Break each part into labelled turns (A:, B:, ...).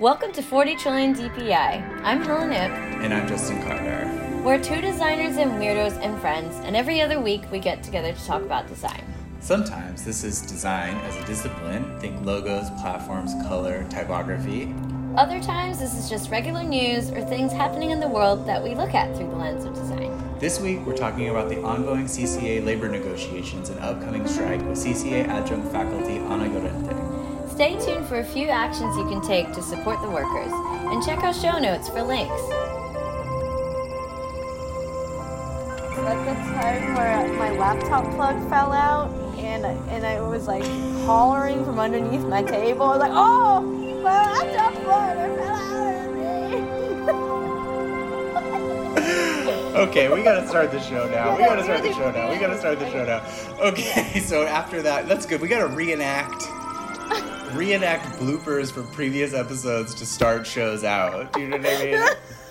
A: Welcome to 40 Trillion DPI. I'm Helen Ip.
B: And I'm Justin Carter.
A: We're two designers and weirdos and friends, and every other week we get together to talk about design.
B: Sometimes this is design as a discipline, think logos, platforms, color, typography.
A: Other times this is just regular news or things happening in the world that we look at through the lens of design.
B: This week we're talking about the ongoing CCA labor negotiations and upcoming strike with CCA adjunct faculty Ana Llorente.
A: Stay tuned for a few actions you can take to support the workers and check our show notes for links.
C: At the time where my laptop plug fell out and, and I was like hollering from underneath my table, I was like, oh, my laptop plug fell
B: out. of me. okay, we gotta start the show now. We gotta start the show now. We gotta start the show now. Okay, so after that, that's good. We gotta reenact reenact bloopers from previous episodes to start shows out. Do you know what I mean?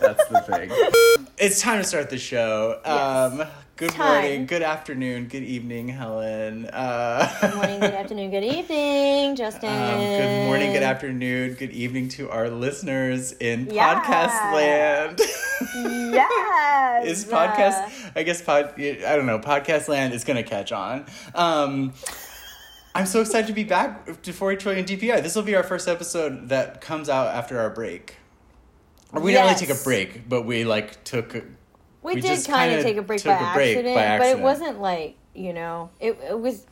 B: That's the thing. It's time to start the show. Yes. Um, good time. morning, good afternoon, good evening, Helen.
A: Uh, good morning, good afternoon, good evening, Justin. Um, good
B: morning, good afternoon, good evening to our listeners in yeah. podcast land. yes. is podcast? I guess pod. I don't know. Podcast land is gonna catch on. Um, I'm so excited to be back to 40 trillion DPI. This will be our first episode that comes out after our break. Or we yes. didn't really take a break, but we like took.
A: We, we did kind of take a break, by, a accident, break by accident, but it wasn't like you know it, it was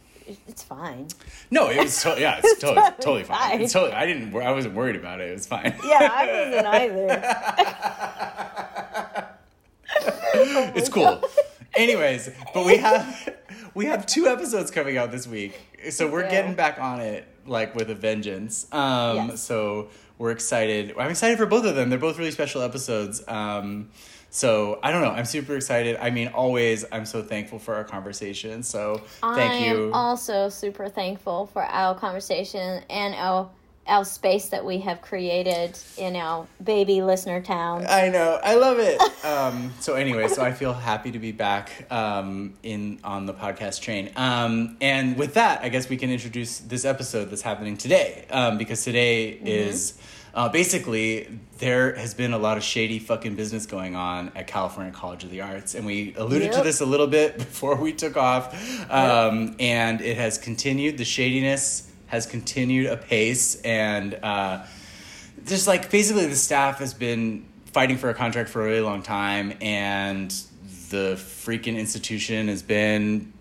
A: it's fine. No, it was
B: yeah, it's, totally, totally fine. It's totally, I didn't I wasn't worried about it. It was fine. Yeah,
A: I wasn't
B: either. oh it's God. cool. Anyways, but we have we have two episodes coming out this week, so we're getting back on it like with a vengeance. Um, yes. So we're excited. I'm excited for both of them. They're both really special episodes. Um, so I don't know. I'm super excited. I mean, always I'm so thankful for our conversation. So
A: thank I you. I am also super thankful for our conversation and our our space that we have created in our baby listener town.
B: I know. I love it. um, so anyway, so I feel happy to be back um, in on the podcast train. Um, and with that, I guess we can introduce this episode that's happening today um, because today mm-hmm. is uh, basically there has been a lot of shady fucking business going on at California College of the Arts, and we alluded yep. to this a little bit before we took off, yep. Um, and it has continued the shadiness has continued apace and uh, just like basically the staff has been fighting for a contract for a really long time and the freaking institution has been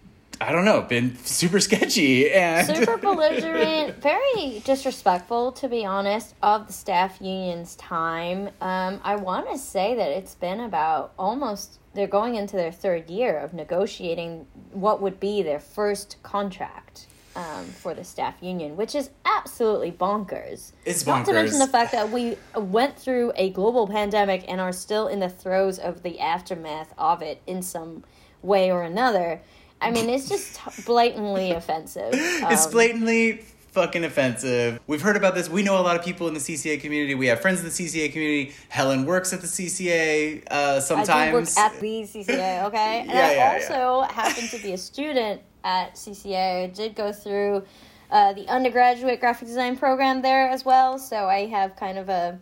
B: I don't know, been super sketchy and
A: super belligerent, very disrespectful to be honest of the staff union's time. Um, I want to say that it's been about almost they're going into their third year of negotiating what would be their first contract um, for the staff union, which is absolutely bonkers.
B: It's bonkers. Not
A: to mention the fact that we went through a global pandemic and are still in the throes of the aftermath of it in some way or another. I mean, it's just blatantly offensive.
B: Um, it's blatantly fucking offensive. We've heard about this. We know a lot of people in the CCA community. We have friends in the CCA community. Helen works at the CCA uh, sometimes. I
A: work at the CCA, okay? And yeah, yeah, I also yeah. to be a student at CCA. I did go through uh, the undergraduate graphic design program there as well, so I have kind of a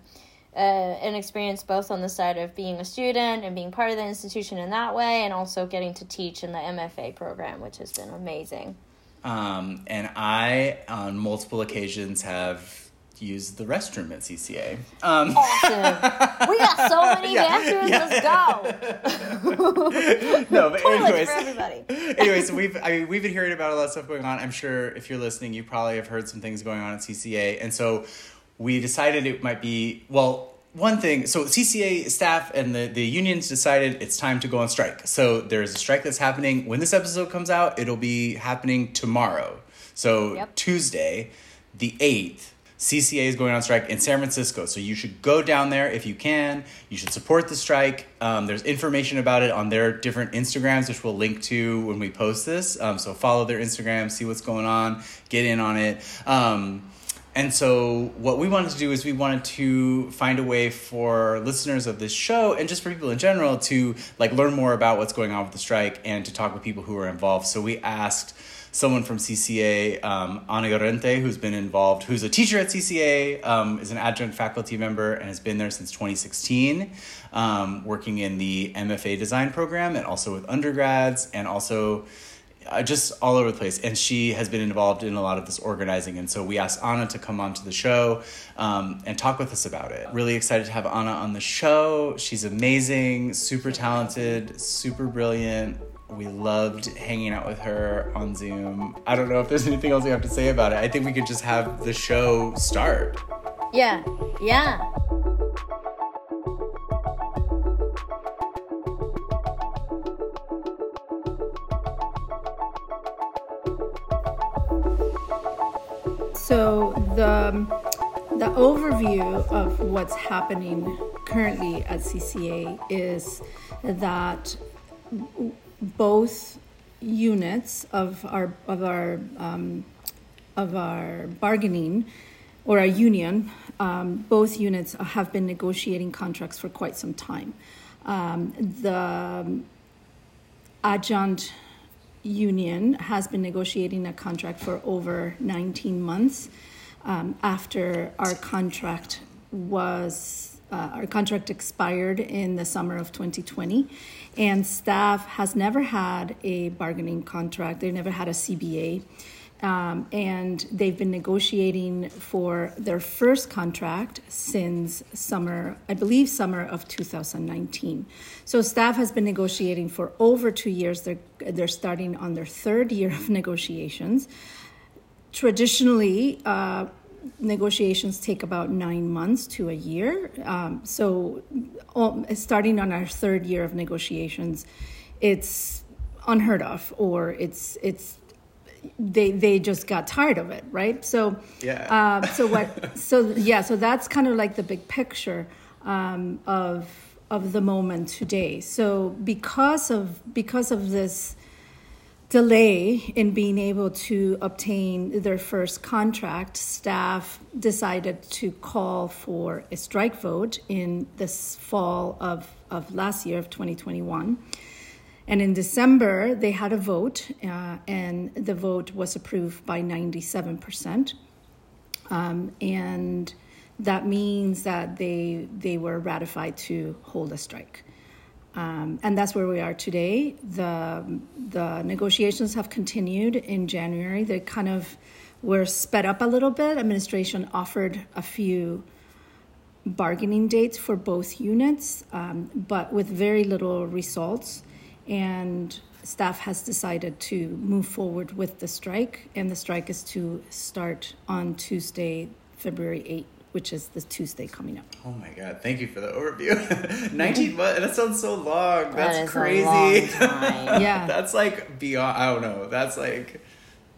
A: uh, an experience both on the side of being a student and being part of the institution in that way, and also getting to teach in the MFA program, which has been amazing.
B: Um, and I, on multiple occasions, have used the restroom at CCA. Um,
A: awesome. we got so many yeah, bathrooms. Yeah. Let's go.
B: no, but anyways, everybody. anyways, we've I mean, we've been hearing about a lot of stuff going on. I'm sure if you're listening, you probably have heard some things going on at CCA, and so we decided it might be well one thing so cca staff and the, the unions decided it's time to go on strike so there's a strike that's happening when this episode comes out it'll be happening tomorrow so yep. tuesday the 8th cca is going on strike in san francisco so you should go down there if you can you should support the strike um, there's information about it on their different instagrams which we'll link to when we post this um, so follow their instagram see what's going on get in on it um, and so, what we wanted to do is we wanted to find a way for listeners of this show and just for people in general to like learn more about what's going on with the strike and to talk with people who are involved. So we asked someone from CCA, um, Ana Llorente, who's been involved, who's a teacher at CCA, um, is an adjunct faculty member, and has been there since 2016, um, working in the MFA design program and also with undergrads and also uh, just all over the place. And she has been involved in a lot of this organizing. And so we asked Anna to come onto the show um, and talk with us about it. Really excited to have Anna on the show. She's amazing, super talented, super brilliant. We loved hanging out with her on Zoom. I don't know if there's anything else we have to say about it. I think we could just have the show start.
A: Yeah, yeah.
D: So the the overview of what's happening currently at CCA is that both units of our of our um, of our bargaining or our union, um, both units have been negotiating contracts for quite some time. Um, the um, adjunct union has been negotiating a contract for over 19 months um, after our contract was. Uh, our contract expired in the summer of 2020, and staff has never had a bargaining contract. They've never had a CBA. Um, and they've been negotiating for their first contract since summer, I believe, summer of 2019. So staff has been negotiating for over two years. They're they're starting on their third year of negotiations. Traditionally. Uh, negotiations take about nine months to a year. Um, so, um, starting on our third year of negotiations, it's unheard of, or it's it's they they just got tired of it, right? So yeah. Uh, so what? so yeah. So that's kind of like the big picture um, of of the moment today. So because of because of this delay in being able to obtain their first contract, staff decided to call for a strike vote in this fall of of last year of 2021. And in December, they had a vote, uh, and the vote was approved by 97%. Um, and that means that they, they were ratified to hold a strike. Um, and that's where we are today. The, the negotiations have continued in January. They kind of were sped up a little bit. Administration offered a few bargaining dates for both units, um, but with very little results and staff has decided to move forward with the strike, and the strike is to start on Tuesday, February 8th. Which is the Tuesday coming up.
B: Oh my God! Thank you for the overview. Nineteen months. That sounds so long. That's That is crazy. yeah. That's like beyond. I don't know. That's like.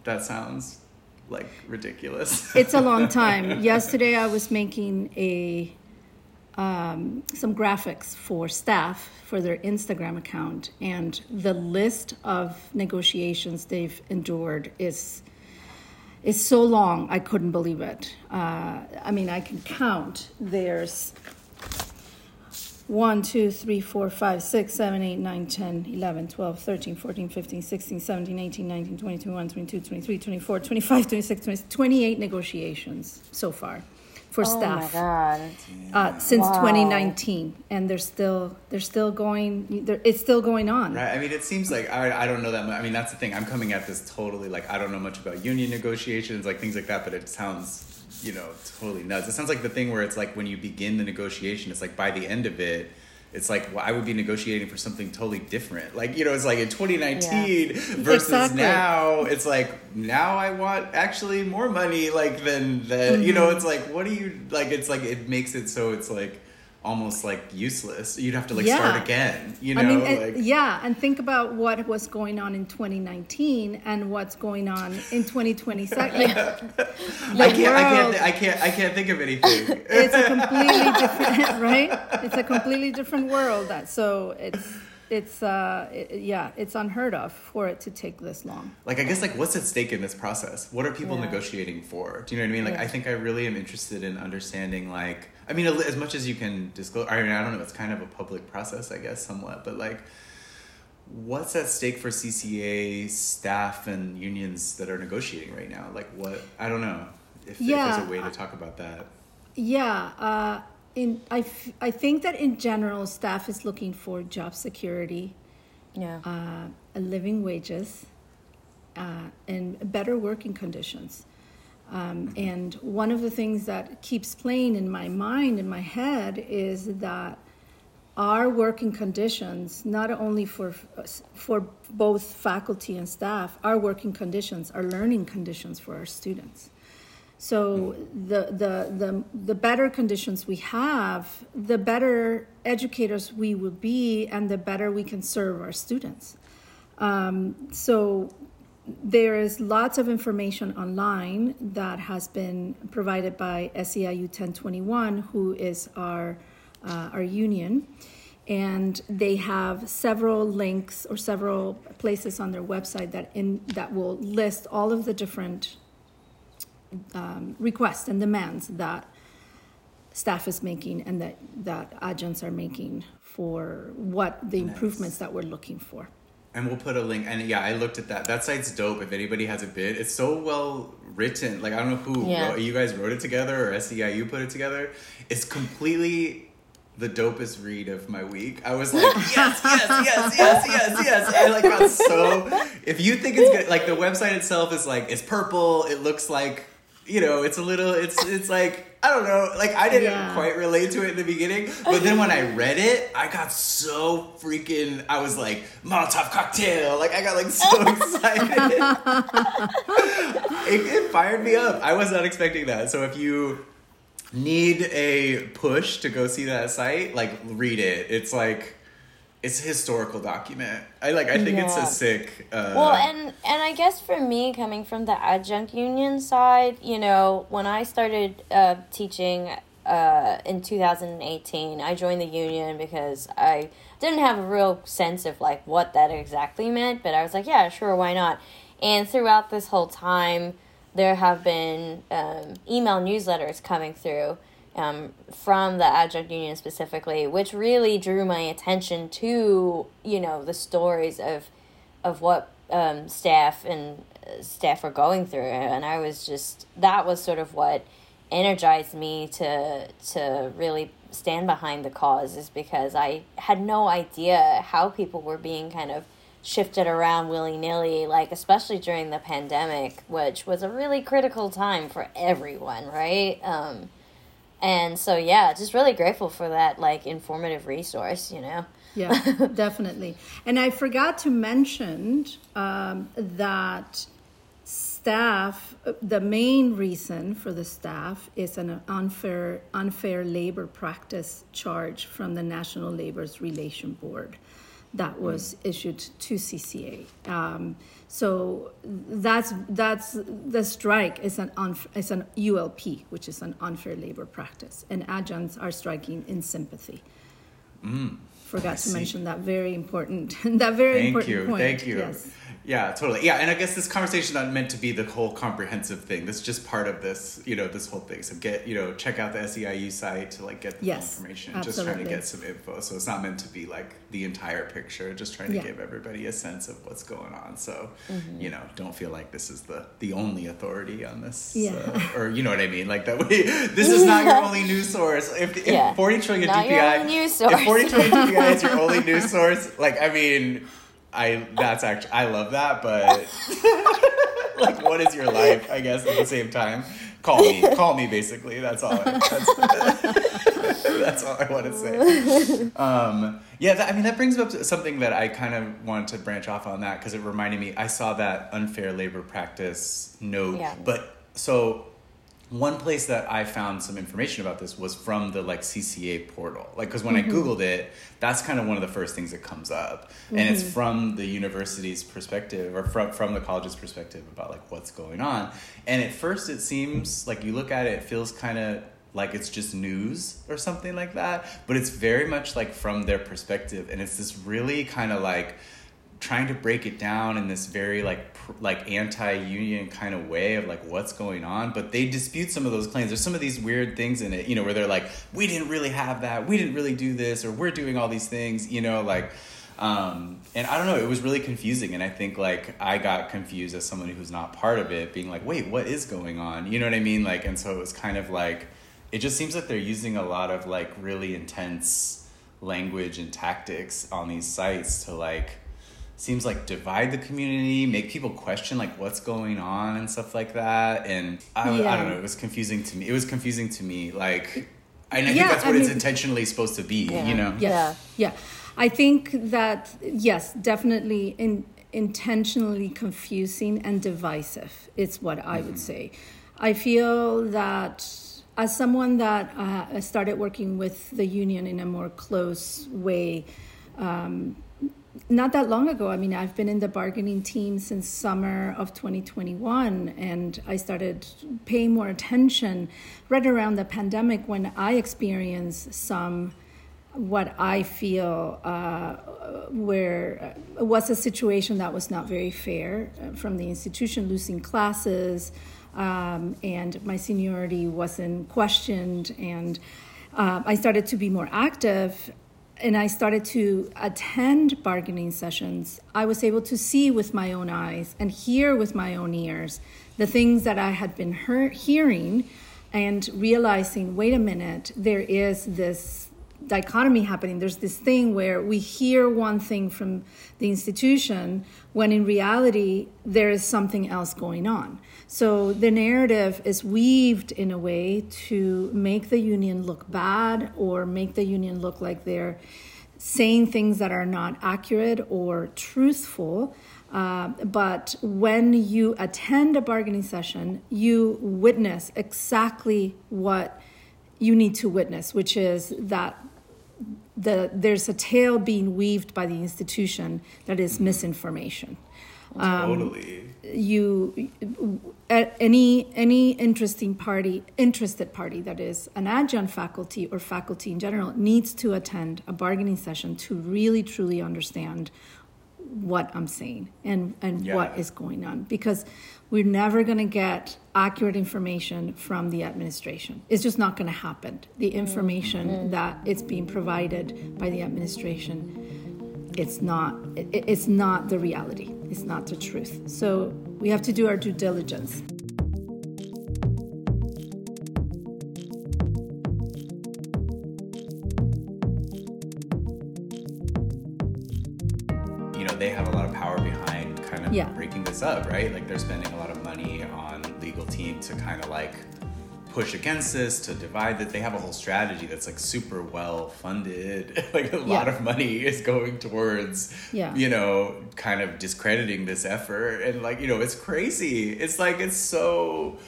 B: That sounds like ridiculous.
D: it's a long time. Yesterday, I was making a um, some graphics for staff for their Instagram account, and the list of negotiations they've endured is is so long. I couldn't believe it. Uh, I mean, I can count. There's one, two, three, four, five, six, seven, eight, nine, ten, eleven, twelve, thirteen, fourteen, fifteen, sixteen, seventeen, eighteen, nineteen, twenty, twenty-one, twenty-two, twenty-three, twenty-four, twenty-five, twenty-six, twenty-eight negotiations so far for oh staff uh, since wow. 2019, and they're still they're still going. They're, it's still going on.
B: Right. I mean, it seems like I, I don't know that. Much. I mean, that's the thing. I'm coming at this totally like I don't know much about union negotiations, like things like that. But it sounds you know totally nuts. It sounds like the thing where it's like when you begin the negotiation, it's like by the end of it it's like well, I would be negotiating for something totally different. Like you know, it's like in 2019 yeah. versus exactly. now. It's like now I want actually more money, like than than mm-hmm. you know. Mm-hmm. It's like what do you like? It's like it makes it so it's like almost like useless. You'd have to like yeah. start again, you know? I
D: mean, yeah, and think about what was going on in 2019 and what's going on in 2027.
B: Like, I can't, I can't, th- I can't, I can't think of anything.
D: it's a completely different, right? It's a completely different world. That so it's it's uh it, yeah it's unheard of for it to take this long
B: like i guess like what's at stake in this process what are people yeah. negotiating for do you know what i mean like yeah. i think i really am interested in understanding like I mean, as much as you can disclose, I mean, I don't know, it's kind of a public process, I guess, somewhat, but like, what's at stake for CCA staff and unions that are negotiating right now? Like, what, I don't know if, yeah. there's a way to talk about that.
D: Yeah. Uh, in, I, f- I think that in general, staff is looking for job security, yeah. uh, living wages, uh, and better working conditions. Um, and one of the things that keeps playing in my mind, in my head, is that our working conditions, not only for, for both faculty and staff, our working conditions are learning conditions for our students. So the, the, the, the better conditions we have, the better educators we will be, and the better we can serve our students. Um, so there is lots of information online that has been provided by SEIU 1021, who is our, uh, our union. And they have several links or several places on their website that, in, that will list all of the different um, requests and demands that staff is making and that, that agents are making for what the improvements that we're looking for
B: and we'll put a link. And yeah, I looked at that. That site's dope. If anybody has a bid, it's so well written. Like I don't know who yeah. wrote, you guys wrote it together or SEIU put it together. It's completely the dopest read of my week. I was like, yes, yes, yes, yes, yes, yes. I like got so. If you think it's good, like the website itself is like it's purple. It looks like you know, it's a little. It's it's like I don't know. Like I didn't yeah. quite relate to it in the beginning, but then when I read it, I got so freaking. I was like Molotov cocktail. Like I got like so excited. it, it fired me up. I was not expecting that. So if you need a push to go see that site, like read it. It's like it's a historical document. I like. I think yeah. it's a sick.
A: Uh... Well, and and I guess for me, coming from the adjunct union side, you know, when I started uh, teaching uh, in 2018, I joined the union because I didn't have a real sense of like what that exactly meant, but I was like, yeah, sure, why not? And throughout this whole time, there have been um, email newsletters coming through um, from the adjunct union specifically, which really drew my attention to you know the stories of of what um, staff and uh, staff were going through, and I was just that was sort of what energized me to to really stand behind the cause is because I had no idea how people were being kind of shifted around willy nilly, like especially during the pandemic, which was a really critical time for everyone, right? Um, and so, yeah, just really grateful for that like informative resource, you know. Yeah,
D: definitely. And I forgot to mention um, that staff the main reason for the staff is an unfair unfair labor practice charge from the national labor's relation board that hmm. was mm. issued to cca um, so that's that's the strike is an unf- is an ULP, which is an unfair labor practice, and adjuncts are striking in sympathy. Mm, Forgot I to see. mention that very important that very Thank important
B: you.
D: point.
B: Thank you. Yes. Yeah, totally. Yeah, and I guess this conversation not meant to be the whole comprehensive thing. This is just part of this, you know, this whole thing. So get, you know, check out the SEIU site to like get the yes, information. Absolutely. Just trying to get some info. So it's not meant to be like the entire picture. Just trying to yeah. give everybody a sense of what's going on. So mm-hmm. you know, don't feel like this is the the only authority on this. Yeah. Uh, or you know what I mean? Like that way. This is not your only news source. If, if yeah. forty trillion not DPI, news source. if forty trillion DPI is your only news source, like I mean I that's actually I love that, but like, what is your life? I guess at the same time, call me, call me. Basically, that's all. I, that's, that's all I want to say. Um, yeah, that, I mean that brings up something that I kind of wanted to branch off on that because it reminded me. I saw that unfair labor practice note, yeah. but so one place that I found some information about this was from the like CCA portal. Like, because when mm-hmm. I Googled it, that's kind of one of the first things that comes up. Mm-hmm. And it's mm-hmm. from the university's perspective or from, from the college's perspective about like what's going on. And at first, it seems like you look at it, it feels kind of like it's just news or something like that. But it's very much like from their perspective. And it's this really kind of like trying to break it down in this very like like anti-union kind of way of like what's going on but they dispute some of those claims there's some of these weird things in it you know where they're like we didn't really have that we didn't really do this or we're doing all these things you know like um, and i don't know it was really confusing and i think like i got confused as someone who's not part of it being like wait what is going on you know what i mean like and so it was kind of like it just seems like they're using a lot of like really intense language and tactics on these sites to like seems like divide the community, make people question like what's going on and stuff like that. And I, yeah. I don't know, it was confusing to me. It was confusing to me. Like, and I yeah, think that's what I it's intentionally supposed to be,
D: yeah,
B: you know?
D: Yeah. Yeah. I think that, yes, definitely in, intentionally confusing and divisive is what I mm-hmm. would say. I feel that as someone that uh, started working with the union in a more close way, um, not that long ago. I mean, I've been in the bargaining team since summer of 2021, and I started paying more attention right around the pandemic when I experienced some what I feel uh, where uh, was a situation that was not very fair uh, from the institution losing classes, um, and my seniority wasn't questioned and. Uh, I started to be more active and I started to attend bargaining sessions, I was able to see with my own eyes and hear with my own ears the things that I had been hearing and realizing wait a minute, there is this dichotomy happening. There's this thing where we hear one thing from the institution when in reality there is something else going on. So the narrative is weaved in a way to make the union look bad or make the union look like they're saying things that are not accurate or truthful. Uh, but when you attend a bargaining session, you witness exactly what you need to witness, which is that the, there's a tale being weaved by the institution that is mm-hmm. misinformation. Oh, um, totally. You, any any interesting party, interested party that is an adjunct faculty or faculty in general needs to attend a bargaining session to really truly understand what I'm saying and and yeah. what is going on because we're never going to get accurate information from the administration. It's just not going to happen. The mm-hmm. information mm-hmm. that it's being provided by the administration, it's not it, it's not the reality. It's not the truth. So we have to do our due diligence.
B: yeah. breaking this up, right? Like they're spending a lot of money on legal team to kind of like push against this, to divide that. They have a whole strategy that's like super well funded. like a yeah. lot of money is going towards, yeah. you know, kind of discrediting this effort. And like, you know, it's crazy. It's like, it's so,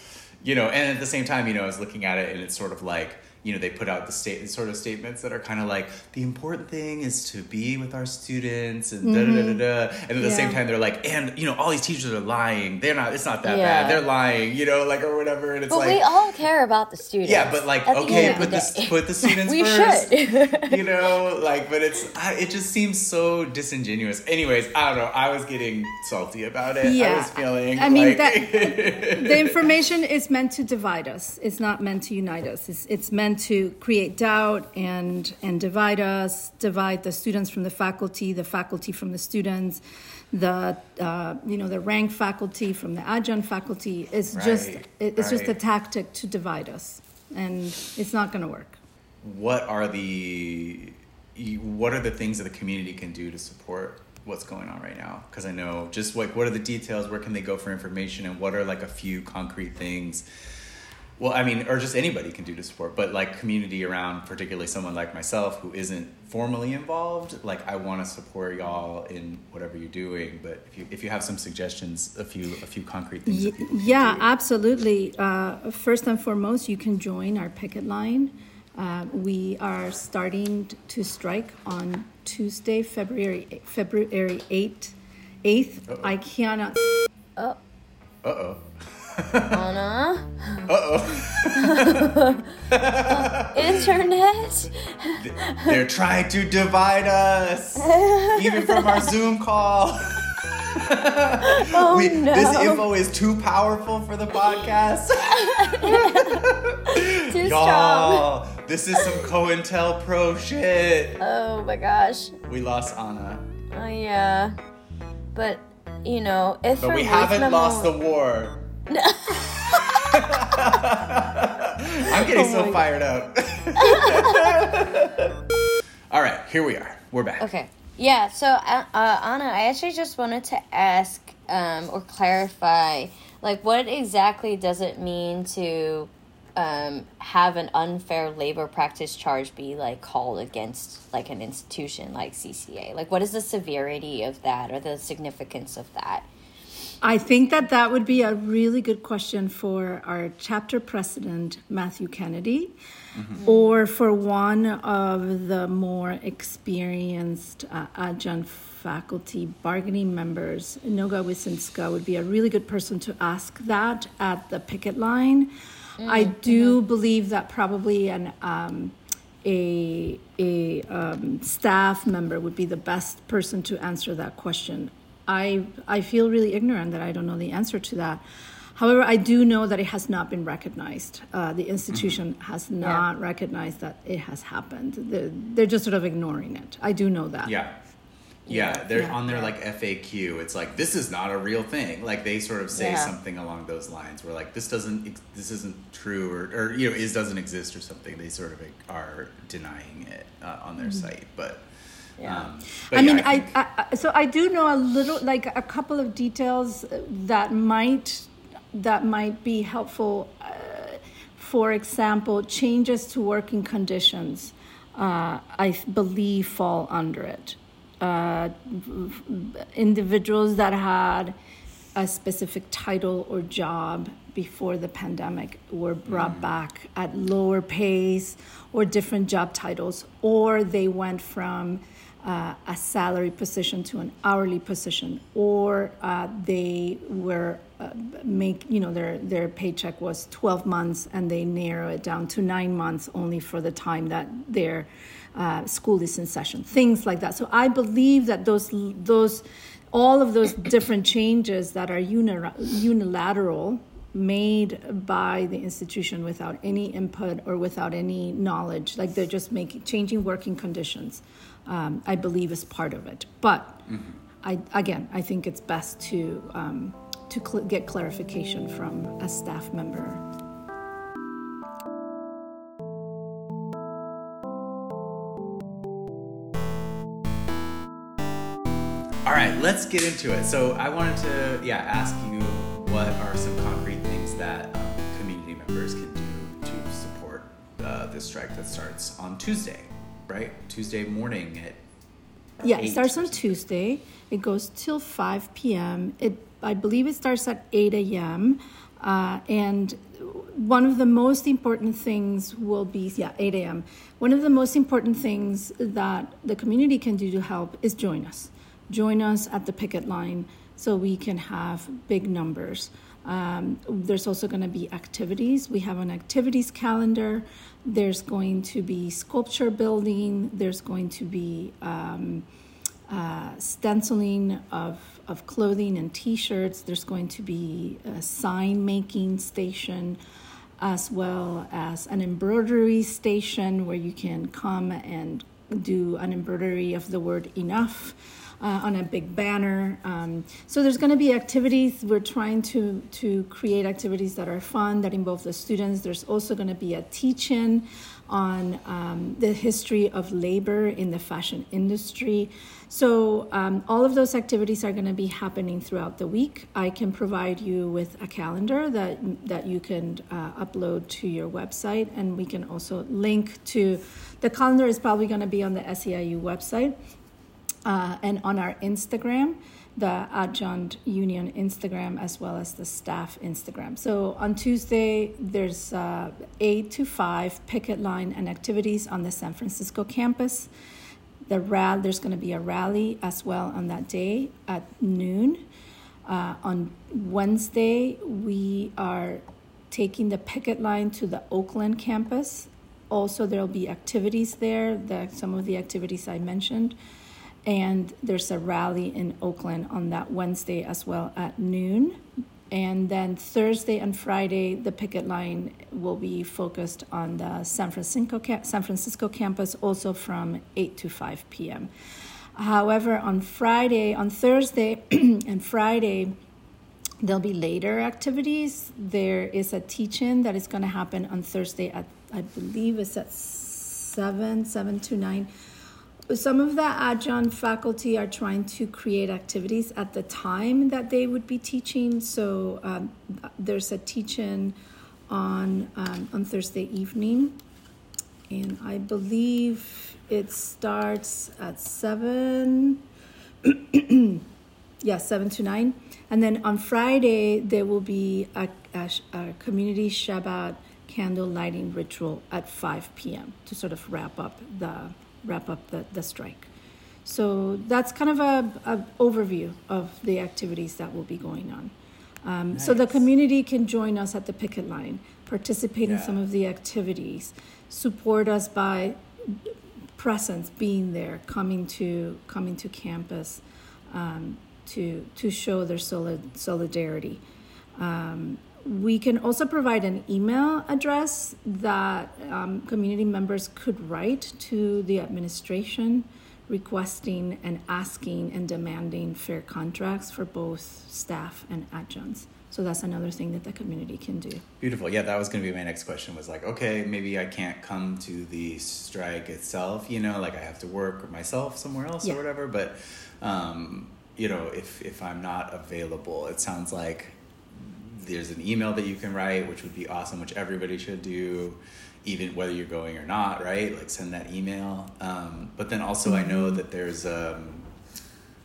B: you know, and at the same time, you know, I was looking at it and it's sort of like, you know they put out the state sort of statements that are kind of like the important thing is to be with our students and da da da da mm-hmm. and at yeah. the same time they're like and you know all these teachers are lying they're not it's not that yeah. bad they're lying you know like or whatever and it's but
A: like we all care about the students
B: yeah but like okay put the, the put the students we first should. you know like but it's it just seems so disingenuous anyways I don't know I was getting salty about it yeah. I was feeling I mean like... that
D: the information is meant to divide us it's not meant to unite us it's it's meant to create doubt and, and divide us, divide the students from the faculty, the faculty from the students, the uh, you know the rank faculty from the adjunct faculty. It's right, just it's right. just a tactic to divide us, and it's not going to work.
B: What are the what are the things that the community can do to support what's going on right now? Because I know just like what are the details? Where can they go for information? And what are like a few concrete things? well i mean or just anybody can do to support but like community around particularly someone like myself who isn't formally involved like i want to support y'all in whatever you're doing but if you if you have some suggestions a few a few concrete things
D: yeah, absolutely uh, first and foremost you can join our picket line uh, we are starting to strike on tuesday february february 8th 8th Uh-oh. i cannot
B: oh uh-oh
A: Anna? Uh-oh. Internet?
B: They're trying to divide us, even from our Zoom call. Oh, we, no. This info is too powerful for the podcast. too Y'all, strong. this is some COINTELPRO shit.
A: Oh my gosh.
B: We lost Anna.
A: Oh yeah. But, you know, if
B: But we haven't lost the war. I'm getting oh so fired God. up. All right, here we are. We're back.
A: Okay. Yeah, so uh, uh, Anna, I actually just wanted to ask um, or clarify like, what exactly does it mean to um, have an unfair labor practice charge be like called against like an institution like CCA? Like, what is the severity of that or the significance of that?
D: I think that that would be a really good question for our chapter president, Matthew Kennedy, mm-hmm. or for one of the more experienced uh, adjunct faculty bargaining members. Noga Wisinska would be a really good person to ask that at the picket line. Mm-hmm. I do mm-hmm. believe that probably an um, a, a um, staff member would be the best person to answer that question I I feel really ignorant that I don't know the answer to that. However, I do know that it has not been recognized. Uh, the institution mm-hmm. has not yeah. recognized that it has happened. They're, they're, just sort of ignoring it. I do know that.
B: Yeah. Yeah, they're yeah. on their like FAQ. It's like this is not a real thing. Like they sort of say yeah. something along those lines. Where like this doesn't, this isn't true, or, or you know, is doesn't exist, or something. They sort of are denying it uh, on their mm-hmm. site, but
D: yeah. Um, I mean, I, I, I, so I do know a little, like a couple of details that might that might be helpful. Uh, for example, changes to working conditions, uh, I believe fall under it. Uh, individuals that had a specific title or job before the pandemic were brought mm back at lower pays or different job titles, or they went from uh, a salary position to an hourly position, or uh, they were uh, make you know their their paycheck was 12 months and they narrow it down to nine months only for the time that their uh, school is in session. Things like that. So I believe that those those all of those different changes that are unilateral made by the institution without any input or without any knowledge. Like they're just making changing working conditions. Um, I believe is part of it, but mm-hmm. I again I think it's best to um, to cl- get clarification from a staff member.
B: All right, let's get into it. So I wanted to yeah ask you what are some concrete that um, community members can do to support uh, this strike that starts on Tuesday, right? Tuesday morning at
D: yeah, it starts on Tuesday. It goes till 5 p.m. It, I believe it starts at 8 a.m. Uh, and one of the most important things will be, yeah, 8 a.m. One of the most important things that the community can do to help is join us. Join us at the picket line so we can have big numbers. Um, there's also going to be activities. We have an activities calendar. There's going to be sculpture building. There's going to be um, uh, stenciling of, of clothing and t shirts. There's going to be a sign making station as well as an embroidery station where you can come and do an embroidery of the word enough uh, on a big banner. Um, so there's going to be activities. We're trying to to create activities that are fun that involve the students. There's also going to be a teach-in on um, the history of labor in the fashion industry. So um, all of those activities are going to be happening throughout the week. I can provide you with a calendar that that you can uh, upload to your website, and we can also link to the calendar is probably going to be on the SEIU website uh, and on our Instagram, the Adjunct Union Instagram, as well as the staff Instagram. So on Tuesday, there's uh, 8 to 5 picket line and activities on the San Francisco campus. The rally, there's going to be a rally as well on that day at noon. Uh, on Wednesday, we are taking the picket line to the Oakland campus. Also, there will be activities there, the, some of the activities I mentioned. And there's a rally in Oakland on that Wednesday as well at noon. And then Thursday and Friday, the picket line will be focused on the San Francisco, San Francisco campus, also from 8 to 5 p.m. However, on Friday, on Thursday and Friday, there'll be later activities. There is a teach-in that is going to happen on Thursday at I believe it's at seven, seven to nine some of the adjunct faculty are trying to create activities at the time that they would be teaching. So um, there's a teaching on um, on Thursday evening, and I believe it starts at seven. yeah, seven to nine, and then on Friday there will be a, a, a community Shabbat candle lighting ritual at five p.m. to sort of wrap up the wrap up the, the strike. So that's kind of a, a overview of the activities that will be going on. Um, nice. So the community can join us at the picket line, participate yeah. in some of the activities, support us by presence, being there, coming to coming to campus, um, to to show their solid solidarity. Um, we can also provide an email address that um, community members could write to the administration requesting and asking and demanding fair contracts for both staff and adjuncts so that's another thing that the community can do
B: beautiful yeah that was going to be my next question was like okay maybe i can't come to the strike itself you know like i have to work myself somewhere else yeah. or whatever but um, you know if if i'm not available it sounds like there's an email that you can write, which would be awesome, which everybody should do, even whether you're going or not, right? Like send that email. Um, but then also, I know mm-hmm. that there's um,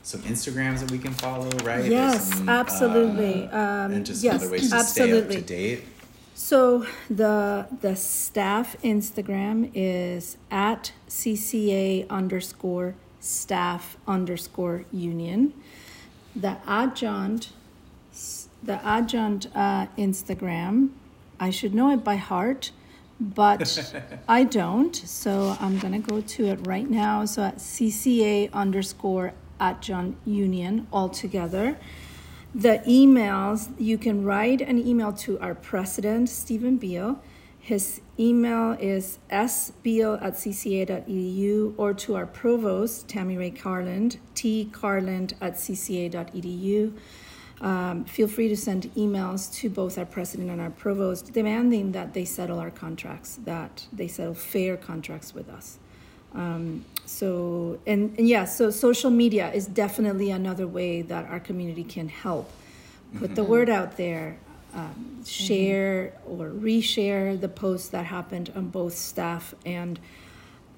B: some Instagrams that we can follow, right?
D: Yes, some, absolutely. Uh, and um, just yes, other ways to absolutely. stay up to date. So the the staff Instagram is at CCA underscore staff underscore union. The adjunct the adjunct uh, Instagram. I should know it by heart, but I don't. So I'm going to go to it right now. So at CCA underscore adjunct Union altogether. The emails, you can write an email to our president, Stephen Beal. His email is sbeal at cca.edu or to our provost, Tammy Rae Carland, tcarland at cca.edu. Um, feel free to send emails to both our president and our provost demanding that they settle our contracts, that they settle fair contracts with us. Um, so, and, and yeah, so social media is definitely another way that our community can help put the mm-hmm. word out there, um, mm-hmm. share or reshare the posts that happened on both staff and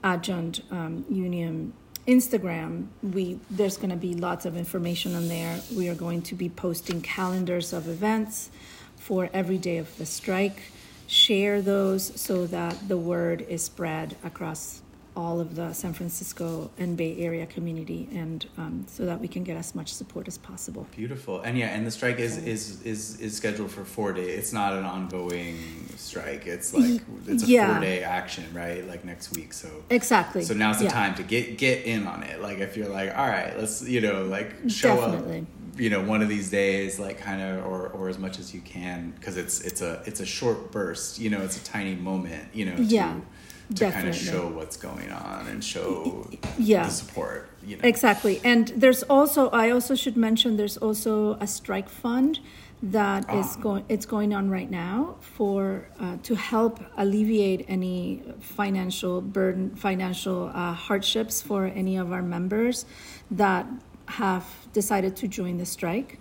D: adjunct um, union Instagram, we there's going to be lots of information on there. We are going to be posting calendars of events for every day of the strike. Share those so that the word is spread across all of the San Francisco and Bay Area community, and um, so that we can get as much support as possible.
B: Beautiful, and yeah, and the strike is is is is scheduled for four days. It's not an ongoing strike. It's like it's a yeah. four day action, right? Like next week. So
D: exactly.
B: So now's the yeah. time to get get in on it. Like if you're like, all right, let's you know, like show Definitely. up you know one of these days like kind of or or as much as you can because it's it's a it's a short burst you know it's a tiny moment you know yeah to, to Definitely. kind of show what's going on and show yeah. the support. You know.
D: Exactly. And there's also I also should mention there's also a strike fund that is ah. going it's going on right now for uh, to help alleviate any financial burden financial uh, hardships for any of our members that have decided to join the strike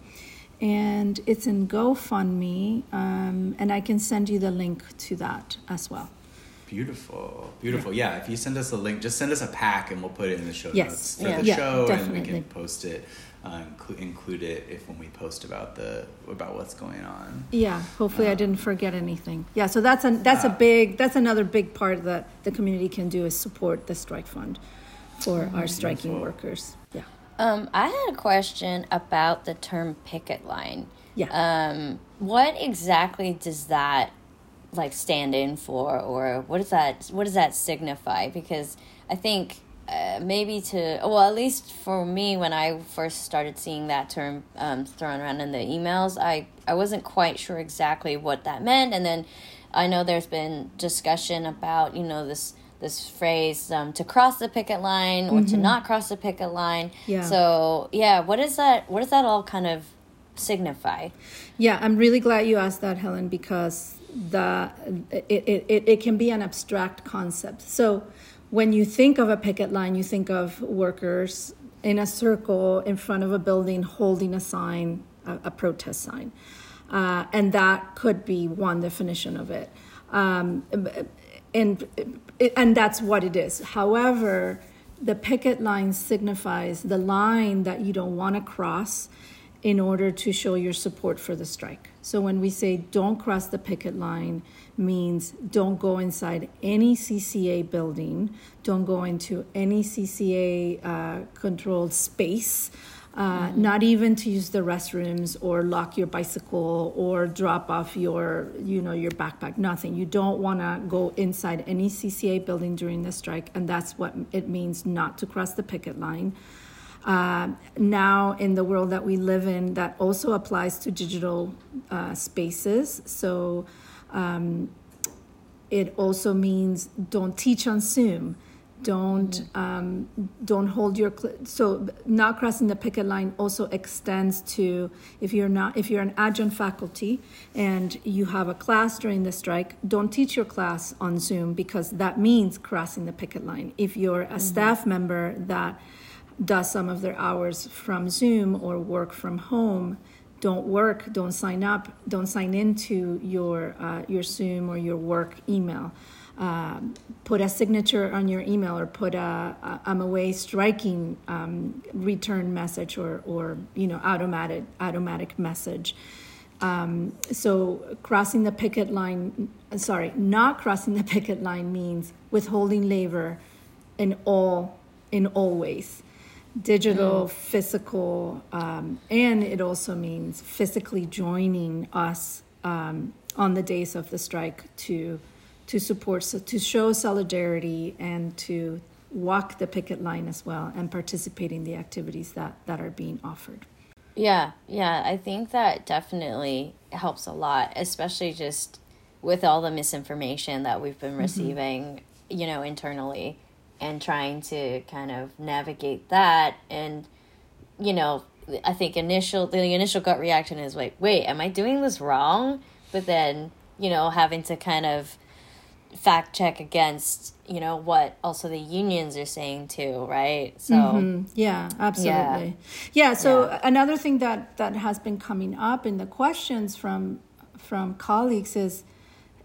D: and it's in gofundme um, and i can send you the link to that as well
B: Beautiful, beautiful. Yeah. if you send us a link, just send us a pack and we'll put it in the show yes. notes for yeah. the yeah, show, definitely. and we can post it, uh, include it if when we post about the about what's going on.
D: Yeah, hopefully um, I didn't forget anything. Yeah, so that's a that's a big that's another big part that the community can do is support the strike fund for oh, our striking beautiful. workers. Yeah.
A: Um, I had a question about the term picket line. Yeah. Um, what exactly does that like stand in for or what does that what does that signify because i think uh, maybe to well at least for me when i first started seeing that term um, thrown around in the emails i i wasn't quite sure exactly what that meant and then i know there's been discussion about you know this this phrase um, to cross the picket line or mm-hmm. to not cross the picket line yeah. so yeah what is that what does that all kind of signify
D: yeah i'm really glad you asked that helen because the it, it, it can be an abstract concept. So when you think of a picket line, you think of workers in a circle in front of a building holding a sign, a, a protest sign. Uh, and that could be one definition of it. Um, and, and that's what it is. However, the picket line signifies the line that you don't want to cross in order to show your support for the strike. So when we say don't cross the picket line, means don't go inside any CCA building, don't go into any CCA uh, controlled space. Uh, mm-hmm. Not even to use the restrooms or lock your bicycle or drop off your, you know, your backpack. Nothing. You don't want to go inside any CCA building during the strike, and that's what it means not to cross the picket line uh, now in the world that we live in that also applies to digital uh, spaces. So um, it also means don't teach on Zoom. Don't mm-hmm. um, don't hold your cl- so not crossing the picket line also extends to if you're not if you're an adjunct faculty and you have a class during the strike don't teach your class on Zoom because that means crossing the picket line if you're a mm-hmm. staff member that does some of their hours from Zoom or work from home, don't work, don't sign up, don't sign into your uh, your Zoom or your work email. Uh, put a signature on your email or put a, a I'm away striking um, return message or or you know automatic automatic message. Um, so crossing the picket line, sorry, not crossing the picket line means withholding labor in all in all ways digital, mm. physical, um, and it also means physically joining us um, on the days of the strike to to support, so to show solidarity, and to walk the picket line as well, and participate in the activities that that are being offered.
A: Yeah, yeah, I think that definitely helps a lot, especially just with all the misinformation that we've been mm-hmm. receiving, mm-hmm. you know, internally and trying to kind of navigate that and you know i think initial the initial gut reaction is like wait am i doing this wrong but then you know having to kind of fact check against you know what also the unions are saying too right
D: so mm-hmm. yeah absolutely yeah, yeah so yeah. another thing that that has been coming up in the questions from from colleagues is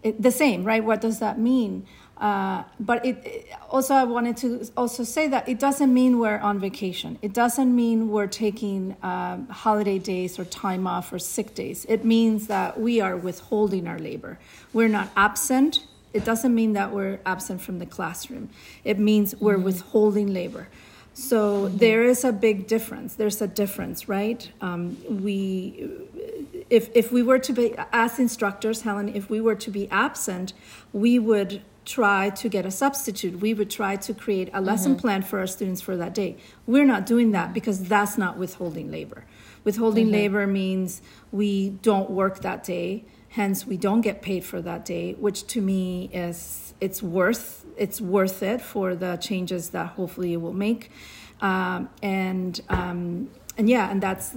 D: it, the same right what does that mean uh, but it, it, also I wanted to also say that it doesn't mean we're on vacation. It doesn't mean we're taking um, holiday days or time off or sick days. It means that we are withholding our labor. We're not absent. It doesn't mean that we're absent from the classroom. It means we're mm-hmm. withholding labor. So mm-hmm. there is a big difference. There's a difference, right? Um, we, if if we were to be as instructors, Helen, if we were to be absent, we would try to get a substitute. We would try to create a lesson mm-hmm. plan for our students for that day. We're not doing that because that's not withholding labor. Withholding mm-hmm. labor means we don't work that day, hence we don't get paid for that day, which to me is it's worth it's worth it for the changes that hopefully it will make. Um, and um, and yeah, and that's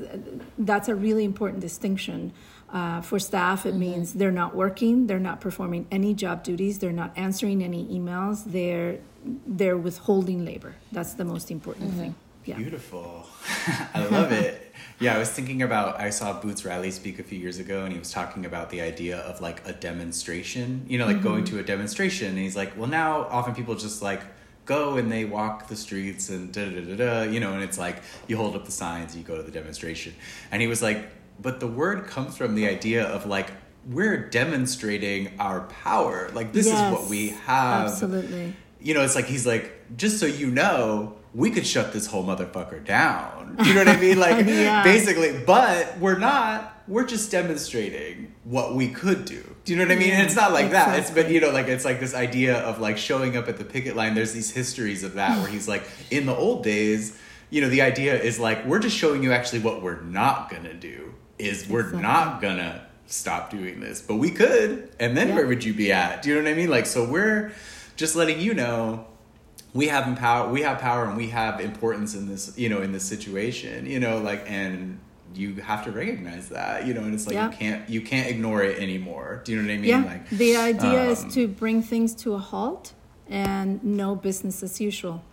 D: that's a really important distinction uh, for staff, it mm-hmm. means they're not working, they're not performing any job duties, they're not answering any emails, they're they're withholding labor. That's the most important mm-hmm. thing. Yeah.
B: Beautiful. I love it. Yeah, I was thinking about I saw Boots Riley speak a few years ago and he was talking about the idea of like a demonstration, you know, like mm-hmm. going to a demonstration and he's like, "Well, now often people just like go and they walk the streets and da da da da, you know, and it's like you hold up the signs you go to the demonstration." And he was like, but the word comes from the idea of like we're demonstrating our power. Like this yes, is what we have. Absolutely. You know, it's like he's like, just so you know, we could shut this whole motherfucker down. You know what I mean? Like yeah. basically, but we're not. We're just demonstrating what we could do. Do you know what I mean? Yeah, and it's not like exactly. that. It's but you know, like it's like this idea of like showing up at the picket line. There's these histories of that where he's like, in the old days, you know, the idea is like we're just showing you actually what we're not gonna do is we're exactly. not gonna stop doing this, but we could. And then yeah. where would you be at? Do you know what I mean? Like, so we're just letting you know we have power, we have power and we have importance in this you know in this situation you know like and you have to recognize that you know and it's like yeah. you can't you can't ignore it anymore do you know what i mean
D: yeah.
B: like
D: the idea um, is to bring things to a halt and no business as usual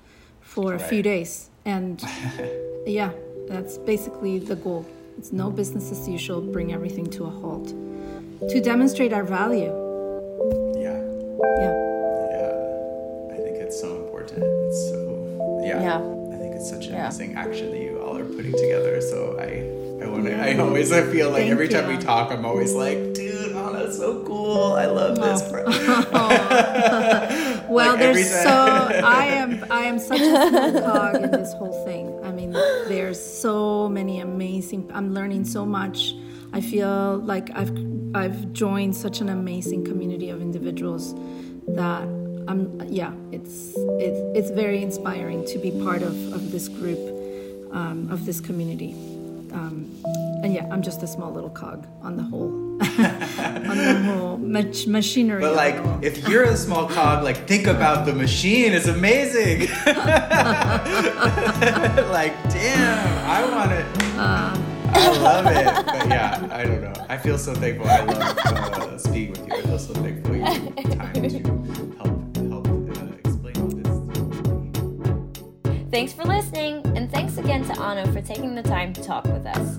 D: for a few days and yeah that's basically the goal it's no business as usual, bring everything to a halt. To demonstrate our value.
B: Yeah. Yeah. Yeah. I think it's so important. It's so, yeah. Yeah. I think it's such an yeah. amazing action that you all are putting together. So I, I want to, yeah. I always, I feel like Thank every you. time we talk, I'm always like, dude was so cool. I love oh. this.
D: well, like there's so I am I am such a small cog in this whole thing. I mean, there's so many amazing. I'm learning so much. I feel like I've I've joined such an amazing community of individuals that I'm yeah. It's it's it's very inspiring to be part of of this group um, of this community. Um, and yeah, I'm just a small little cog on the whole, on the whole mach- machinery.
B: But like, if you're a small cog, like think about the machine. It's amazing. like, damn, I want it. Uh, I love it. But yeah, I don't know. I feel so thankful. I love uh, speaking with you. I feel so thankful you time to help help uh, explain
A: all this. Thanks for listening thanks again to Ana for taking the time to talk with us.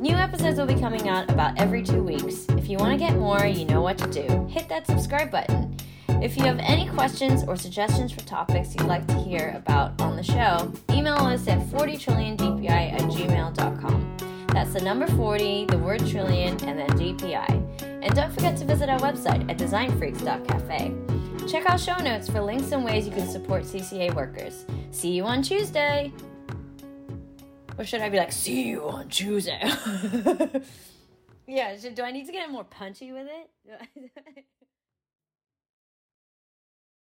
A: New episodes will be coming out about every two weeks. If you want to get more, you know what to do. Hit that subscribe button. If you have any questions or suggestions for topics you'd like to hear about on the show, email us at 40trillionDPI at gmail.com. That's the number 40, the word trillion, and then DPI. And don't forget to visit our website at designfreaks.cafe. Check out show notes for links and ways you can support CCA workers. See you on Tuesday! Or should I be like, see you on Tuesday? yeah, should, do I need to get more punchy with it?